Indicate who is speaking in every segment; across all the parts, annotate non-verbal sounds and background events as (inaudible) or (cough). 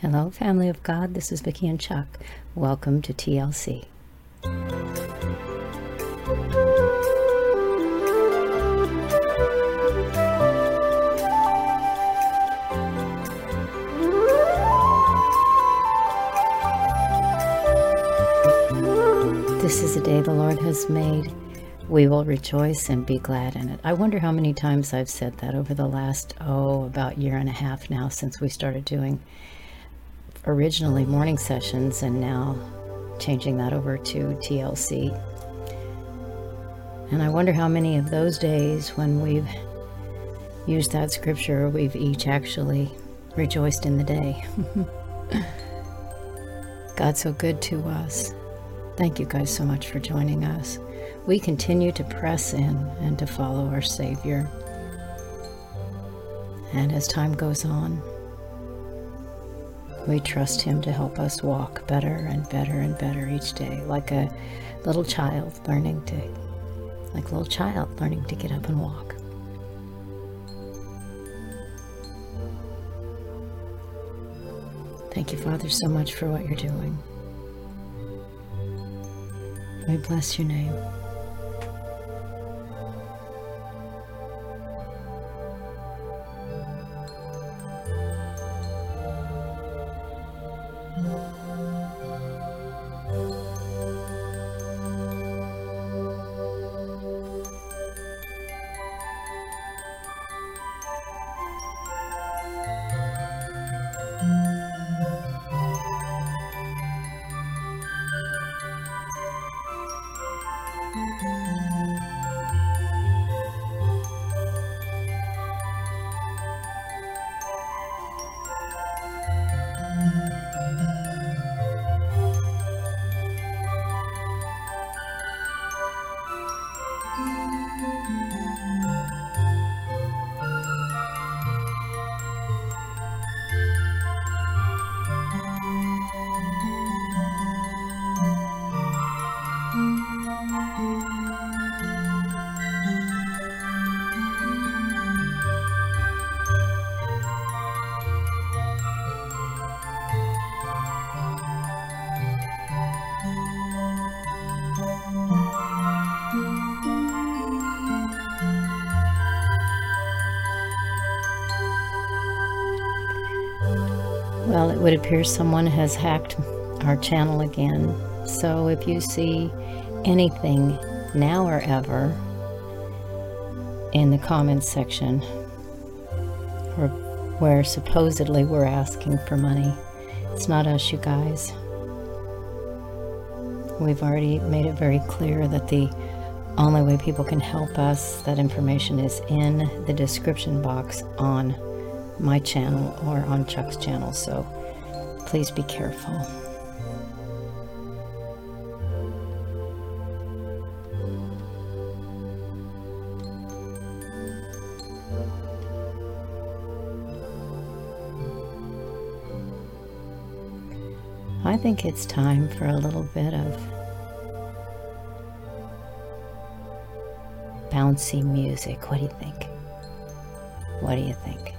Speaker 1: Hello, family of God. This is Vicki and Chuck. Welcome to TLC. This is a day the Lord has made. We will rejoice and be glad in it. I wonder how many times I've said that over the last, oh, about year and a half now since we started doing originally morning sessions and now changing that over to TLC. And I wonder how many of those days when we've used that scripture, we've each actually rejoiced in the day. (laughs) God's so good to us. Thank you guys so much for joining us. We continue to press in and to follow our Savior. And as time goes on, we trust Him to help us walk better and better and better each day, like a little child learning to, like a little child learning to get up and walk. Thank you, Father, so much for what you're doing. We bless your name. Well, it would appear someone has hacked our channel again. So if you see anything now or ever in the comments section or where supposedly we're asking for money, it's not us, you guys. We've already made it very clear that the only way people can help us, that information is in the description box on my channel or on Chuck's channel, so please be careful. I think it's time for a little bit of bouncy music. What do you think? What do you think?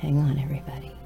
Speaker 1: Hang on, everybody.